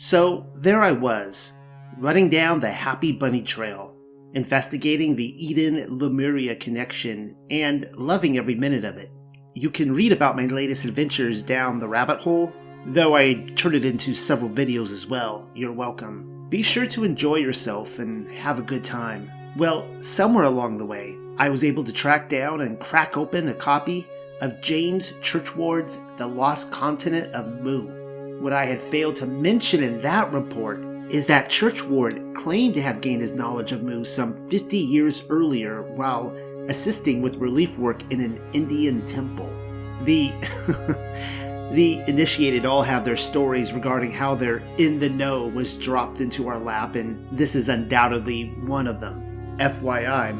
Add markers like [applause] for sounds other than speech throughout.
So there I was, running down the Happy Bunny Trail, investigating the Eden Lemuria connection and loving every minute of it. You can read about my latest adventures down the rabbit hole, though I turned it into several videos as well. You're welcome. Be sure to enjoy yourself and have a good time. Well, somewhere along the way, I was able to track down and crack open a copy of James Churchward's The Lost Continent of Mu. What I had failed to mention in that report is that Churchward claimed to have gained his knowledge of Mu some 50 years earlier while assisting with relief work in an Indian temple. The [laughs] the initiated all have their stories regarding how their in the know was dropped into our lap, and this is undoubtedly one of them. FYI,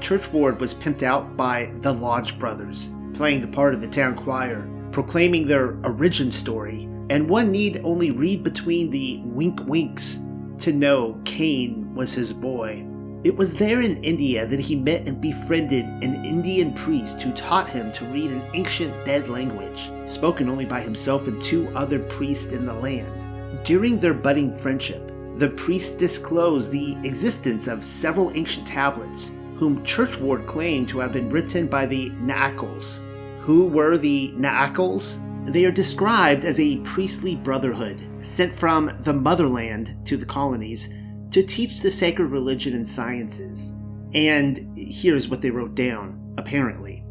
Churchward was pimped out by the Lodge brothers, playing the part of the town choir, proclaiming their origin story, and one need only read between the wink winks to know Cain was his boy. It was there in India that he met and befriended an Indian priest who taught him to read an ancient dead language, spoken only by himself and two other priests in the land. During their budding friendship, the priest disclosed the existence of several ancient tablets, whom Churchward claimed to have been written by the Naakals. Who were the Naakals? They are described as a priestly brotherhood sent from the motherland to the colonies to teach the sacred religion and sciences. And here's what they wrote down, apparently.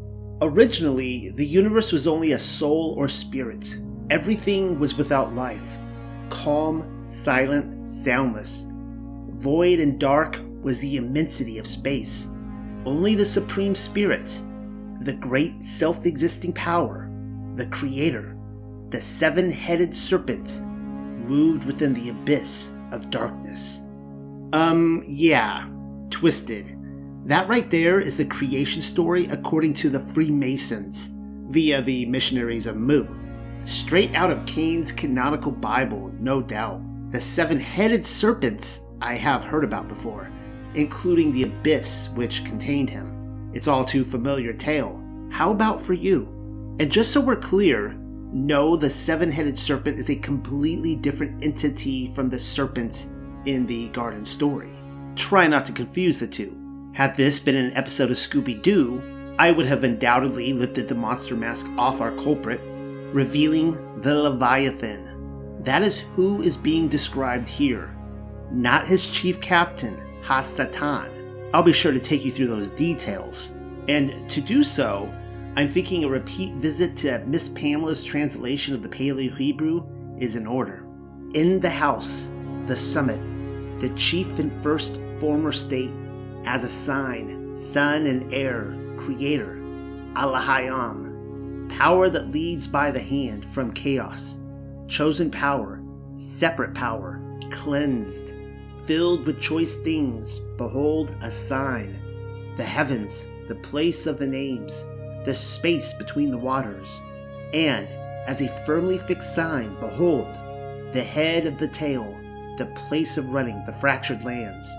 Originally, the universe was only a soul or spirit. Everything was without life. Calm, silent, soundless. Void and dark was the immensity of space. Only the Supreme Spirit, the great self existing power, the Creator, the seven headed serpent, moved within the abyss of darkness. Um, yeah, twisted. That right there is the creation story according to the Freemasons via the missionaries of Mu. Straight out of Cain's canonical Bible, no doubt. The seven headed serpents I have heard about before, including the abyss which contained him. It's all too familiar tale. How about for you? And just so we're clear, no, the seven headed serpent is a completely different entity from the serpents in the garden story. Try not to confuse the two. Had this been an episode of Scooby Doo, I would have undoubtedly lifted the monster mask off our culprit, revealing the Leviathan. That is who is being described here, not his chief captain, Hasatan. I'll be sure to take you through those details. And to do so, I'm thinking a repeat visit to Miss Pamela's translation of the Paleo Hebrew is in order. In the house, the summit, the chief and first former state, as a sign, son and heir, creator, Alahayam, power that leads by the hand from chaos, chosen power, separate power, cleansed, filled with choice things, behold a sign. The heavens, the place of the names, the space between the waters, and as a firmly fixed sign, behold, the head of the tail, the place of running the fractured lands.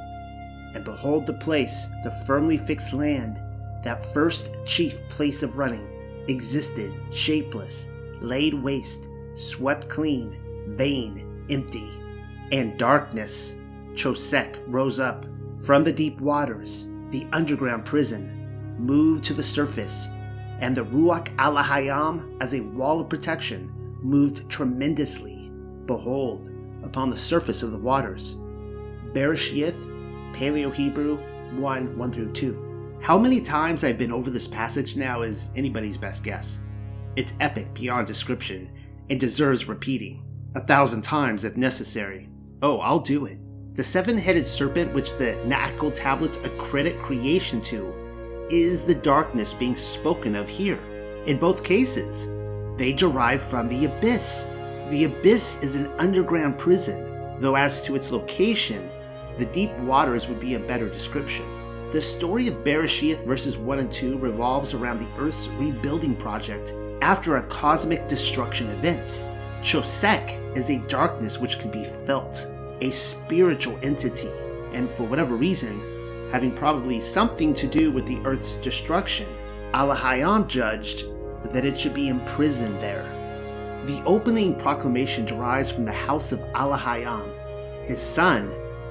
And behold the place, the firmly fixed land, that first chief place of running, existed, shapeless, laid waste, swept clean, vain, empty. And darkness, Chosek, rose up from the deep waters, the underground prison, moved to the surface, and the Ruach Alahayam, as a wall of protection, moved tremendously, behold, upon the surface of the waters. Bereshith, Paleo Hebrew 1 1 through 2. How many times I've been over this passage now is anybody's best guess. It's epic beyond description and deserves repeating, a thousand times if necessary. Oh, I'll do it. The seven headed serpent, which the Naakal tablets accredit creation to, is the darkness being spoken of here. In both cases, they derive from the abyss. The abyss is an underground prison, though as to its location, the deep waters would be a better description. The story of Bereshith verses 1 and 2 revolves around the Earth's rebuilding project after a cosmic destruction event. Chosek is a darkness which can be felt, a spiritual entity, and for whatever reason, having probably something to do with the Earth's destruction, Alahayam judged that it should be imprisoned there. The opening proclamation derives from the house of Alahayam. His son,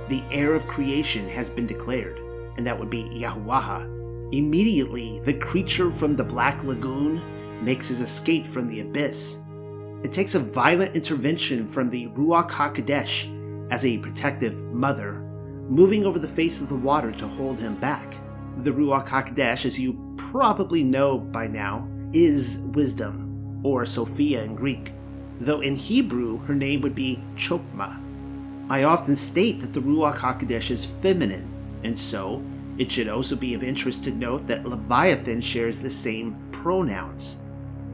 the heir of creation, has been declared, and that would be Yahuwah. Immediately, the creature from the Black Lagoon makes his escape from the abyss. It takes a violent intervention from the Ruach HaKodesh as a protective mother, moving over the face of the water to hold him back. The Ruach HaKodesh, as you probably know by now, is wisdom, or Sophia in Greek, though in Hebrew her name would be Chokmah. I often state that the Ruach HaKodesh is feminine, and so it should also be of interest to note that Leviathan shares the same pronouns.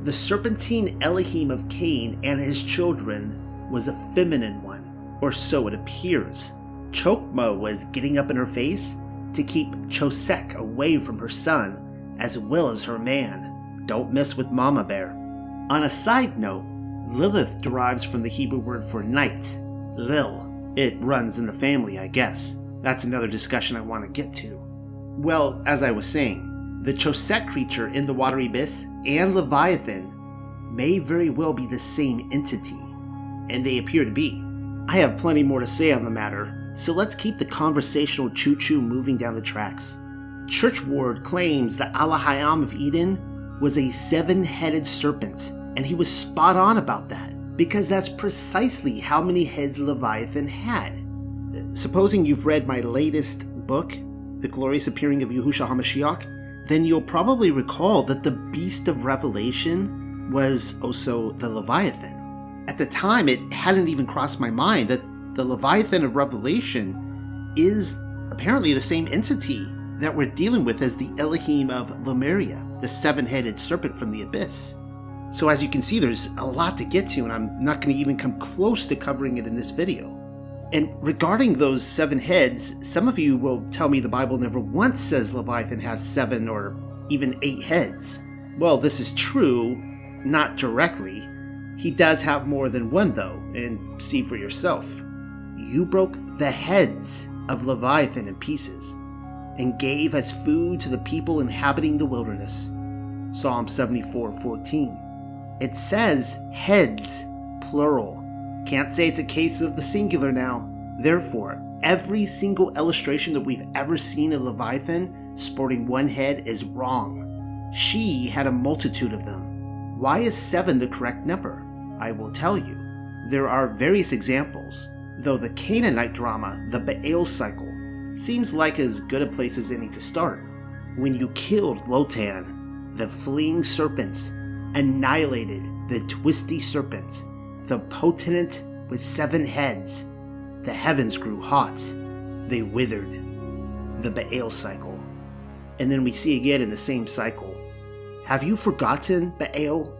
The serpentine Elohim of Cain and his children was a feminine one, or so it appears. Chokmah was getting up in her face to keep Chosek away from her son, as well as her man. Don't mess with Mama Bear. On a side note, Lilith derives from the Hebrew word for night, Lil. It runs in the family, I guess. That's another discussion I want to get to. Well, as I was saying, the Chosek creature in the watery abyss and Leviathan may very well be the same entity, and they appear to be. I have plenty more to say on the matter, so let's keep the conversational choo choo moving down the tracks. Churchward claims that Alahayam of Eden was a seven headed serpent, and he was spot on about that, because that's precisely how many heads Leviathan had. Supposing you've read my latest book, The Glorious Appearing of Yahushua HaMashiach, then you'll probably recall that the Beast of Revelation was also the Leviathan. At the time, it hadn't even crossed my mind that the Leviathan of Revelation is apparently the same entity that we're dealing with as the Elohim of Lemuria, the seven headed serpent from the abyss. So, as you can see, there's a lot to get to, and I'm not going to even come close to covering it in this video. And regarding those seven heads, some of you will tell me the Bible never once says Leviathan has seven or even eight heads. Well, this is true, not directly. He does have more than one, though, and see for yourself. You broke the heads of Leviathan in pieces and gave as food to the people inhabiting the wilderness. Psalm 74:14. It says heads, plural. Can't say it's a case of the singular now. Therefore, every single illustration that we've ever seen of Leviathan sporting one head is wrong. She had a multitude of them. Why is seven the correct number? I will tell you. There are various examples, though the Canaanite drama, the Baal cycle, seems like as good a place as any to start. When you killed Lotan, the fleeing serpents annihilated the twisty serpents the potentate with seven heads. The heavens grew hot, they withered. The Baal cycle. And then we see again in the same cycle Have you forgotten, Baal,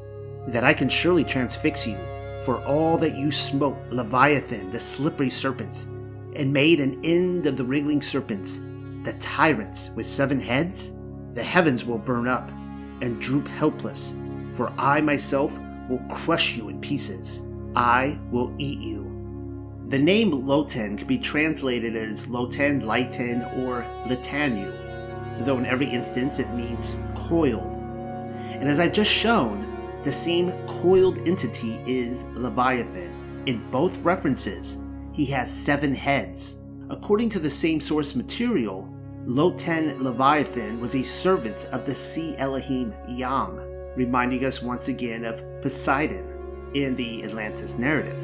that I can surely transfix you for all that you smote Leviathan, the slippery serpents, and made an end of the wriggling serpents, the tyrants with seven heads? The heavens will burn up and droop helpless, for I myself will crush you in pieces. I will eat you. The name Lotan can be translated as Lotan, Litan, or Litanu, though in every instance it means coiled. And as I've just shown, the same coiled entity is Leviathan. In both references, he has seven heads. According to the same source material, Lotan Leviathan was a servant of the sea Elohim Yam, reminding us once again of Poseidon in the Atlantis narrative.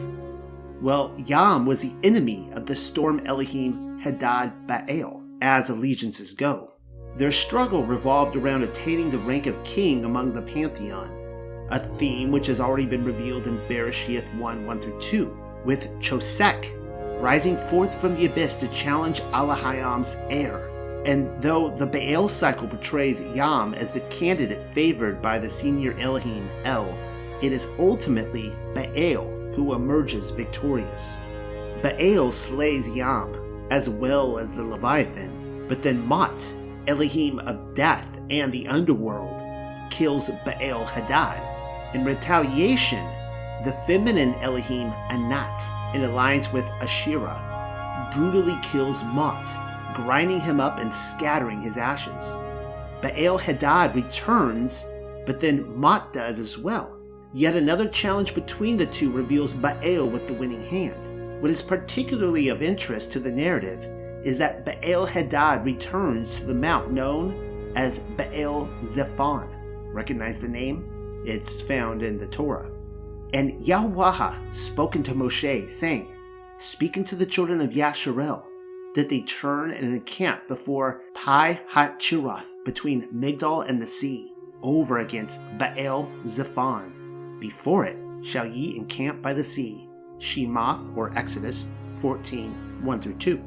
Well, Yam was the enemy of the storm Elohim Hadad Baal, as allegiances go. Their struggle revolved around attaining the rank of king among the pantheon, a theme which has already been revealed in Bereshith 1 1 through 2, with Chosek rising forth from the abyss to challenge Alahayam's heir. And though the Baal cycle portrays Yam as the candidate favored by the senior Elohim El, it is ultimately Baal who emerges victorious. Baal slays Yam as well as the Leviathan, but then Mot, Elohim of death and the underworld, kills Baal Hadad. In retaliation, the feminine Elohim Anat, in alliance with Asherah, brutally kills Mot, grinding him up and scattering his ashes. Baal Hadad returns, but then Mot does as well Yet another challenge between the two reveals Baal with the winning hand. What is particularly of interest to the narrative is that Baal Hadad returns to the mount known as Baal Zephon. Recognize the name? It's found in the Torah. And Yahweh spoken to Moshe, saying, Speaking to the children of Yasharel, that they turn and encamp before Pi Hachiroth between Migdol and the sea, over against Baal Zephon. Before it shall ye encamp by the sea. Shemoth or Exodus 14 1 through 2.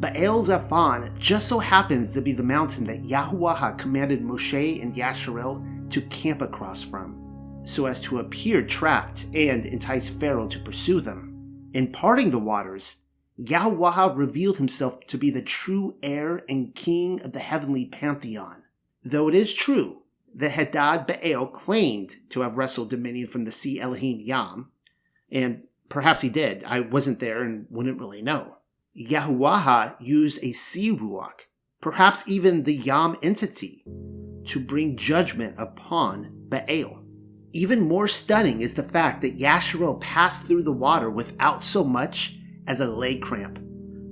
Baal Zephon just so happens to be the mountain that Yahuwah commanded Moshe and Yasharel to camp across from, so as to appear trapped and entice Pharaoh to pursue them. In parting the waters, Yahweh revealed himself to be the true heir and king of the heavenly pantheon. Though it is true that Hadad Baal claimed to have wrestled dominion from the sea Elohim Yam, and perhaps he did, I wasn't there and wouldn't really know. Yahuwah used a sea ruach, perhaps even the Yam entity, to bring judgment upon Baal. Even more stunning is the fact that Yasharel passed through the water without so much as a leg cramp,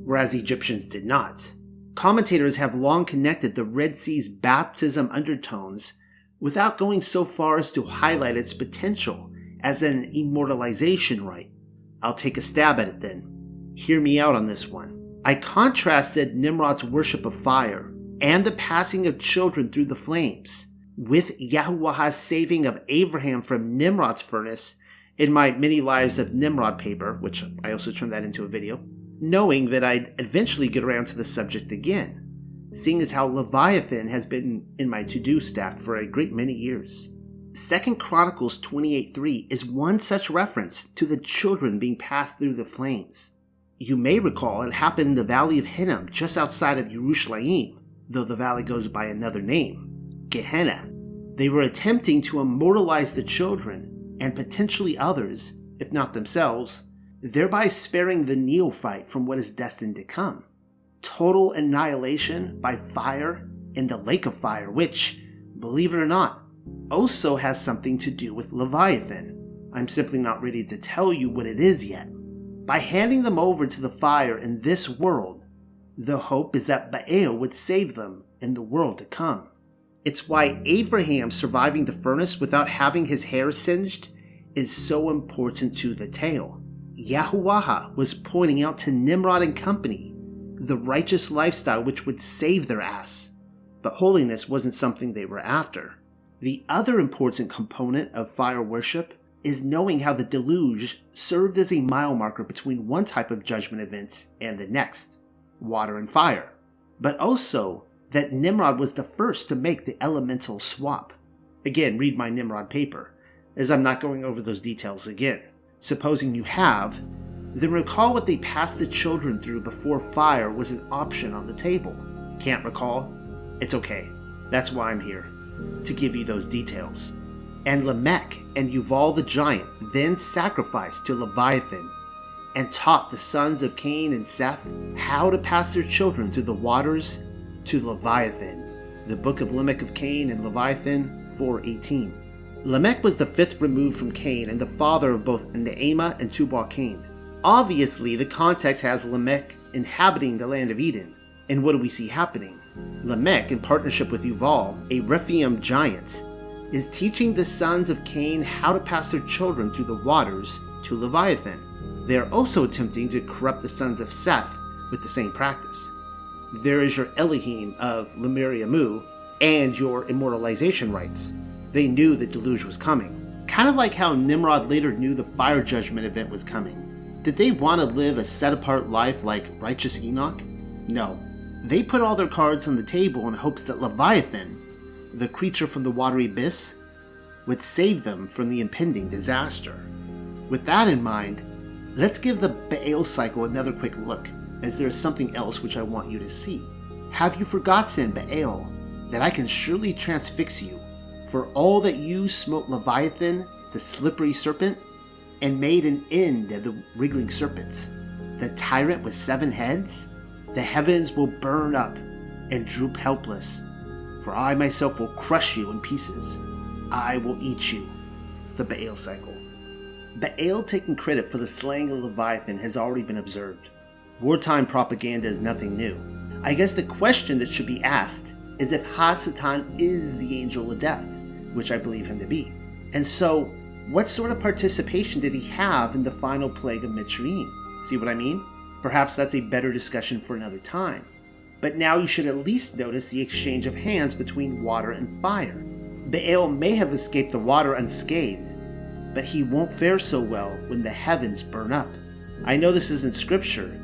whereas Egyptians did not. Commentators have long connected the Red Sea's baptism undertones without going so far as to highlight its potential as an immortalization rite. I'll take a stab at it then. Hear me out on this one. I contrasted Nimrod's worship of fire and the passing of children through the flames with Yahuwah's saving of Abraham from Nimrod's furnace in my many lives of Nimrod paper, which I also turned that into a video, knowing that I'd eventually get around to the subject again, seeing as how Leviathan has been in my to-do stack for a great many years. Second Chronicles 28:3 is one such reference to the children being passed through the flames. You may recall it happened in the Valley of Hinnom, just outside of Yerushalayim, though the valley goes by another name, Gehenna. They were attempting to immortalize the children and potentially others, if not themselves, thereby sparing the neophyte from what is destined to come. Total annihilation by fire in the lake of fire, which, believe it or not, also has something to do with Leviathan. I'm simply not ready to tell you what it is yet. By handing them over to the fire in this world, the hope is that Baal would save them in the world to come. It's why Abraham surviving the furnace without having his hair singed is so important to the tale. Yahuwah was pointing out to Nimrod and company the righteous lifestyle which would save their ass, but holiness wasn't something they were after. The other important component of fire worship is knowing how the deluge served as a mile marker between one type of judgment events and the next water and fire, but also that Nimrod was the first to make the elemental swap. Again, read my Nimrod paper, as I'm not going over those details again. Supposing you have, then recall what they passed the children through before fire was an option on the table. Can't recall? It's okay. That's why I'm here, to give you those details. And Lamech and Yuval the giant then sacrificed to Leviathan and taught the sons of Cain and Seth how to pass their children through the waters to Leviathan. The book of Lamech of Cain and Leviathan 418. Lamech was the fifth removed from Cain and the father of both Naamah and Tubal Cain. Obviously, the context has Lamech inhabiting the land of Eden. And what do we see happening? Lamech, in partnership with Yuval, a Rephaim giant, is teaching the sons of Cain how to pass their children through the waters to Leviathan. They are also attempting to corrupt the sons of Seth with the same practice. There is your Elohim of Lemuria Mu and your immortalization rites. They knew the deluge was coming. Kind of like how Nimrod later knew the fire judgment event was coming. Did they want to live a set apart life like righteous Enoch? No. They put all their cards on the table in hopes that Leviathan the creature from the watery abyss, would save them from the impending disaster. With that in mind, let's give the Baal cycle another quick look, as there is something else which I want you to see. Have you forgotten, Baal, that I can surely transfix you, for all that you smote Leviathan, the slippery serpent, and made an end of the wriggling serpents, the tyrant with seven heads? The heavens will burn up and droop helpless for I myself will crush you in pieces. I will eat you. the Baal cycle. Baal taking credit for the slaying of Leviathan has already been observed. Wartime propaganda is nothing new. I guess the question that should be asked is if Hasatan is the angel of death, which I believe him to be. And so, what sort of participation did he have in the final plague of Mitzrayim? See what I mean? Perhaps that's a better discussion for another time. But now you should at least notice the exchange of hands between water and fire. Baal may have escaped the water unscathed, but he won't fare so well when the heavens burn up. I know this isn't scripture,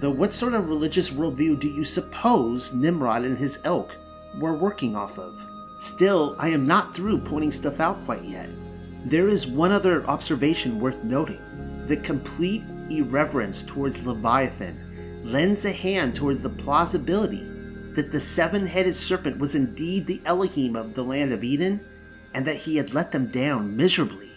though what sort of religious worldview do you suppose Nimrod and his ilk were working off of? Still, I am not through pointing stuff out quite yet. There is one other observation worth noting. The complete irreverence towards Leviathan lends a hand towards the plausibility that the seven headed serpent was indeed the Elohim of the land of Eden and that he had let them down miserably.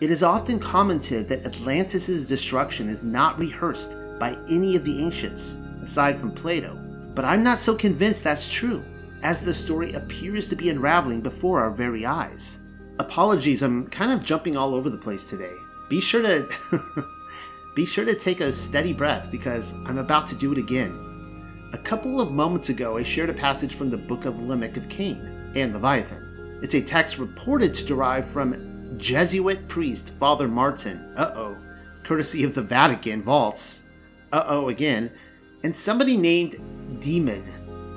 It is often commented that Atlantis' destruction is not rehearsed by any of the ancients, aside from Plato, but I'm not so convinced that's true, as the story appears to be unraveling before our very eyes. Apologies, I'm kind of jumping all over the place today. Be sure to [laughs] be sure to take a steady breath because I'm about to do it again. A couple of moments ago, I shared a passage from the Book of Lamech of Cain and Leviathan. It's a text reported to derive from Jesuit priest Father Martin, uh oh, courtesy of the Vatican vaults, uh oh again, and somebody named Demmon,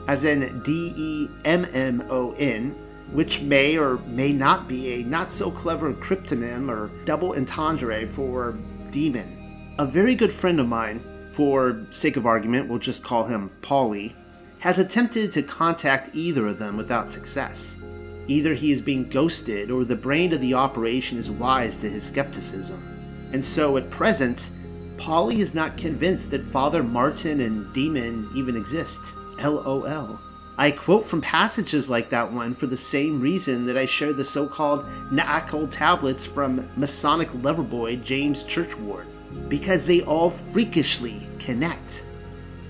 as in D E M M O N, which may or may not be a not so clever cryptonym or double entendre for demon. A very good friend of mine, for sake of argument, we'll just call him Paulie, has attempted to contact either of them without success. Either he is being ghosted or the brain of the operation is wise to his skepticism. And so at present, Paulie is not convinced that Father Martin and Demmon even exist. LOL. I quote from passages like that one for the same reason that I share the so called Na'akal tablets from Masonic loverboy James Churchward because they all freakishly connect.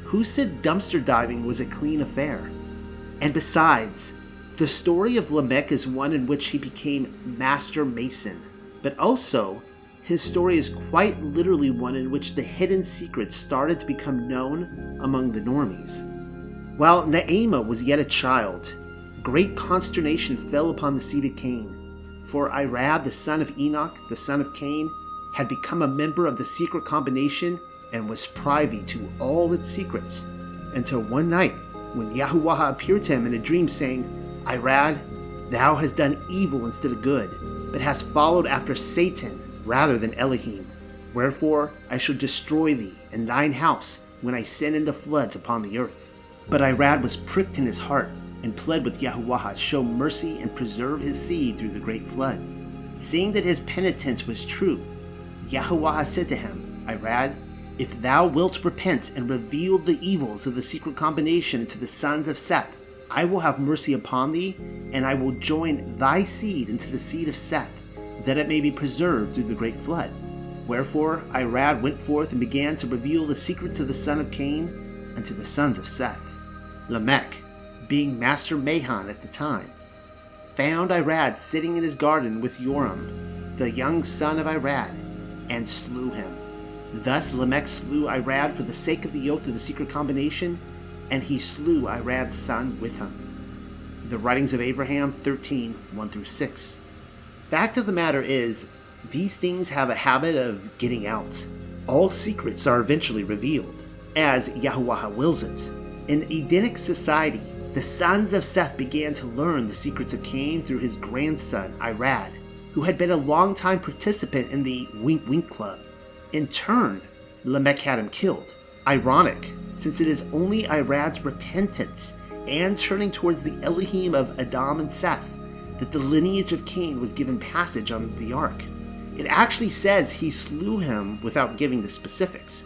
Who said dumpster diving was a clean affair? And besides, the story of Lamech is one in which he became Master Mason, but also his story is quite literally one in which the hidden secrets started to become known among the normies. While Naama was yet a child, great consternation fell upon the seed of Cain, for Irad, the son of Enoch, the son of Cain, had become a member of the secret combination and was privy to all its secrets, until one night when Yahuwah appeared to him in a dream saying, Irad, thou hast done evil instead of good, but hast followed after Satan rather than Elohim. Wherefore I shall destroy thee and thine house when I send in the floods upon the earth. But Irad was pricked in his heart and pled with Yahuwah to show mercy and preserve his seed through the great flood. Seeing that his penitence was true, Yahuwah said to him, Irad, if thou wilt repent and reveal the evils of the secret combination to the sons of Seth, I will have mercy upon thee, and I will join thy seed into the seed of Seth, that it may be preserved through the great flood. Wherefore Irad went forth and began to reveal the secrets of the son of Cain unto the sons of Seth. Lamech, being master Mahan at the time, found Irad sitting in his garden with Joram, the young son of Irad, and slew him. Thus Lamech slew Irad for the sake of the oath of the secret combination, and he slew Irad's son with him. The Writings of Abraham 13 1 through 6. Fact of the matter is, these things have a habit of getting out. All secrets are eventually revealed, as Yahuwah wills it. In Edenic society, the sons of Seth began to learn the secrets of Cain through his grandson, Irad, who had been a longtime participant in the Wink Wink Club. In turn, Lamech had him killed. Ironic, since it is only Irad's repentance and turning towards the Elohim of Adam and Seth that the lineage of Cain was given passage on the ark. It actually says he slew him without giving the specifics.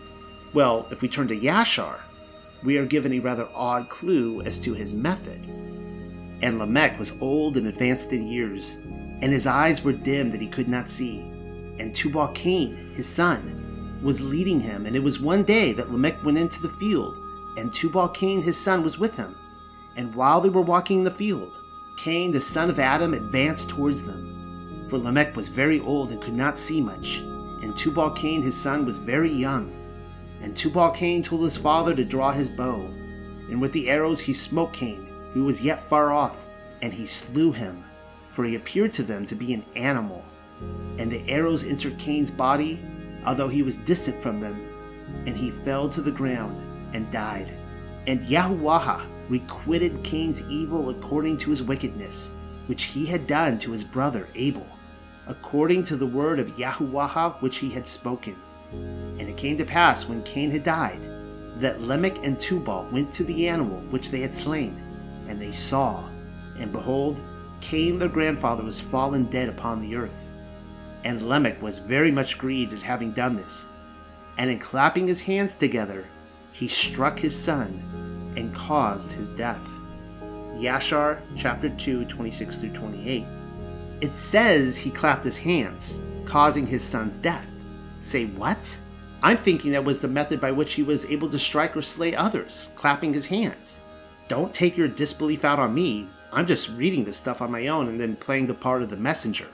Well, if we turn to Yashar, we are given a rather odd clue as to his method. And Lamech was old and advanced in years, and his eyes were dim that he could not see. And Tubal Cain, his son, was leading him, and it was one day that Lamech went into the field, and Tubal Cain, his son, was with him. And while they were walking in the field, Cain, the son of Adam, advanced towards them. For Lamech was very old and could not see much, and Tubal Cain his son was very young. And Tubal Cain told his father to draw his bow, and with the arrows he smote Cain, who was yet far off, and he slew him, for he appeared to them to be an animal. And the arrows entered Cain's body, although he was distant from them, and he fell to the ground and died. And Yahuwah requited Cain's evil according to his wickedness, which he had done to his brother Abel, according to the word of Yahuwah which he had spoken. And it came to pass when Cain had died, that Lamech and Tubal went to the animal which they had slain, and they saw, and behold, Cain their grandfather was fallen dead upon the earth. And Lamech was very much grieved at having done this, and in clapping his hands together, he struck his son and caused his death. Yashar chapter 2, 26 through 28. It says he clapped his hands, causing his son's death. Say what? I'm thinking that was the method by which he was able to strike or slay others, clapping his hands. Don't take your disbelief out on me. I'm just reading this stuff on my own and then playing the part of the messenger.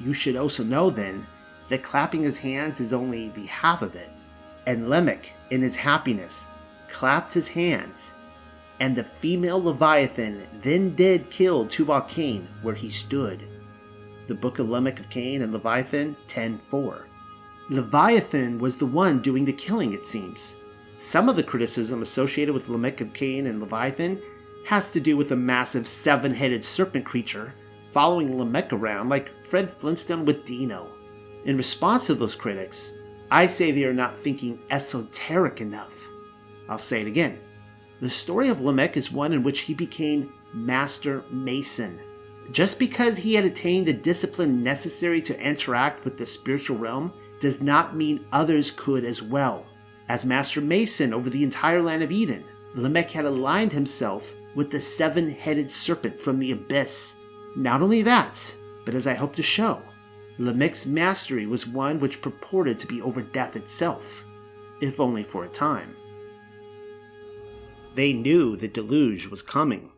You should also know then that clapping his hands is only the half of it. And Lamech, in his happiness, clapped his hands and the female Leviathan then did kill Tubal Cain where he stood. The book of Lamech of Cain and Leviathan 10.4. Leviathan was the one doing the killing, it seems. Some of the criticism associated with Lamech of Cain and Leviathan has to do with a massive seven headed serpent creature following Lamech around like Fred Flintstone with Dino. In response to those critics, I say they are not thinking esoteric enough. I'll say it again. The story of Lamech is one in which he became Master Mason. Just because he had attained the discipline necessary to interact with the spiritual realm does not mean others could as well. As Master Mason over the entire land of Eden, Lamech had aligned himself with the seven headed serpent from the abyss. Not only that, but as I hope to show, Lamech's mastery was one which purported to be over death itself, if only for a time. They knew the deluge was coming.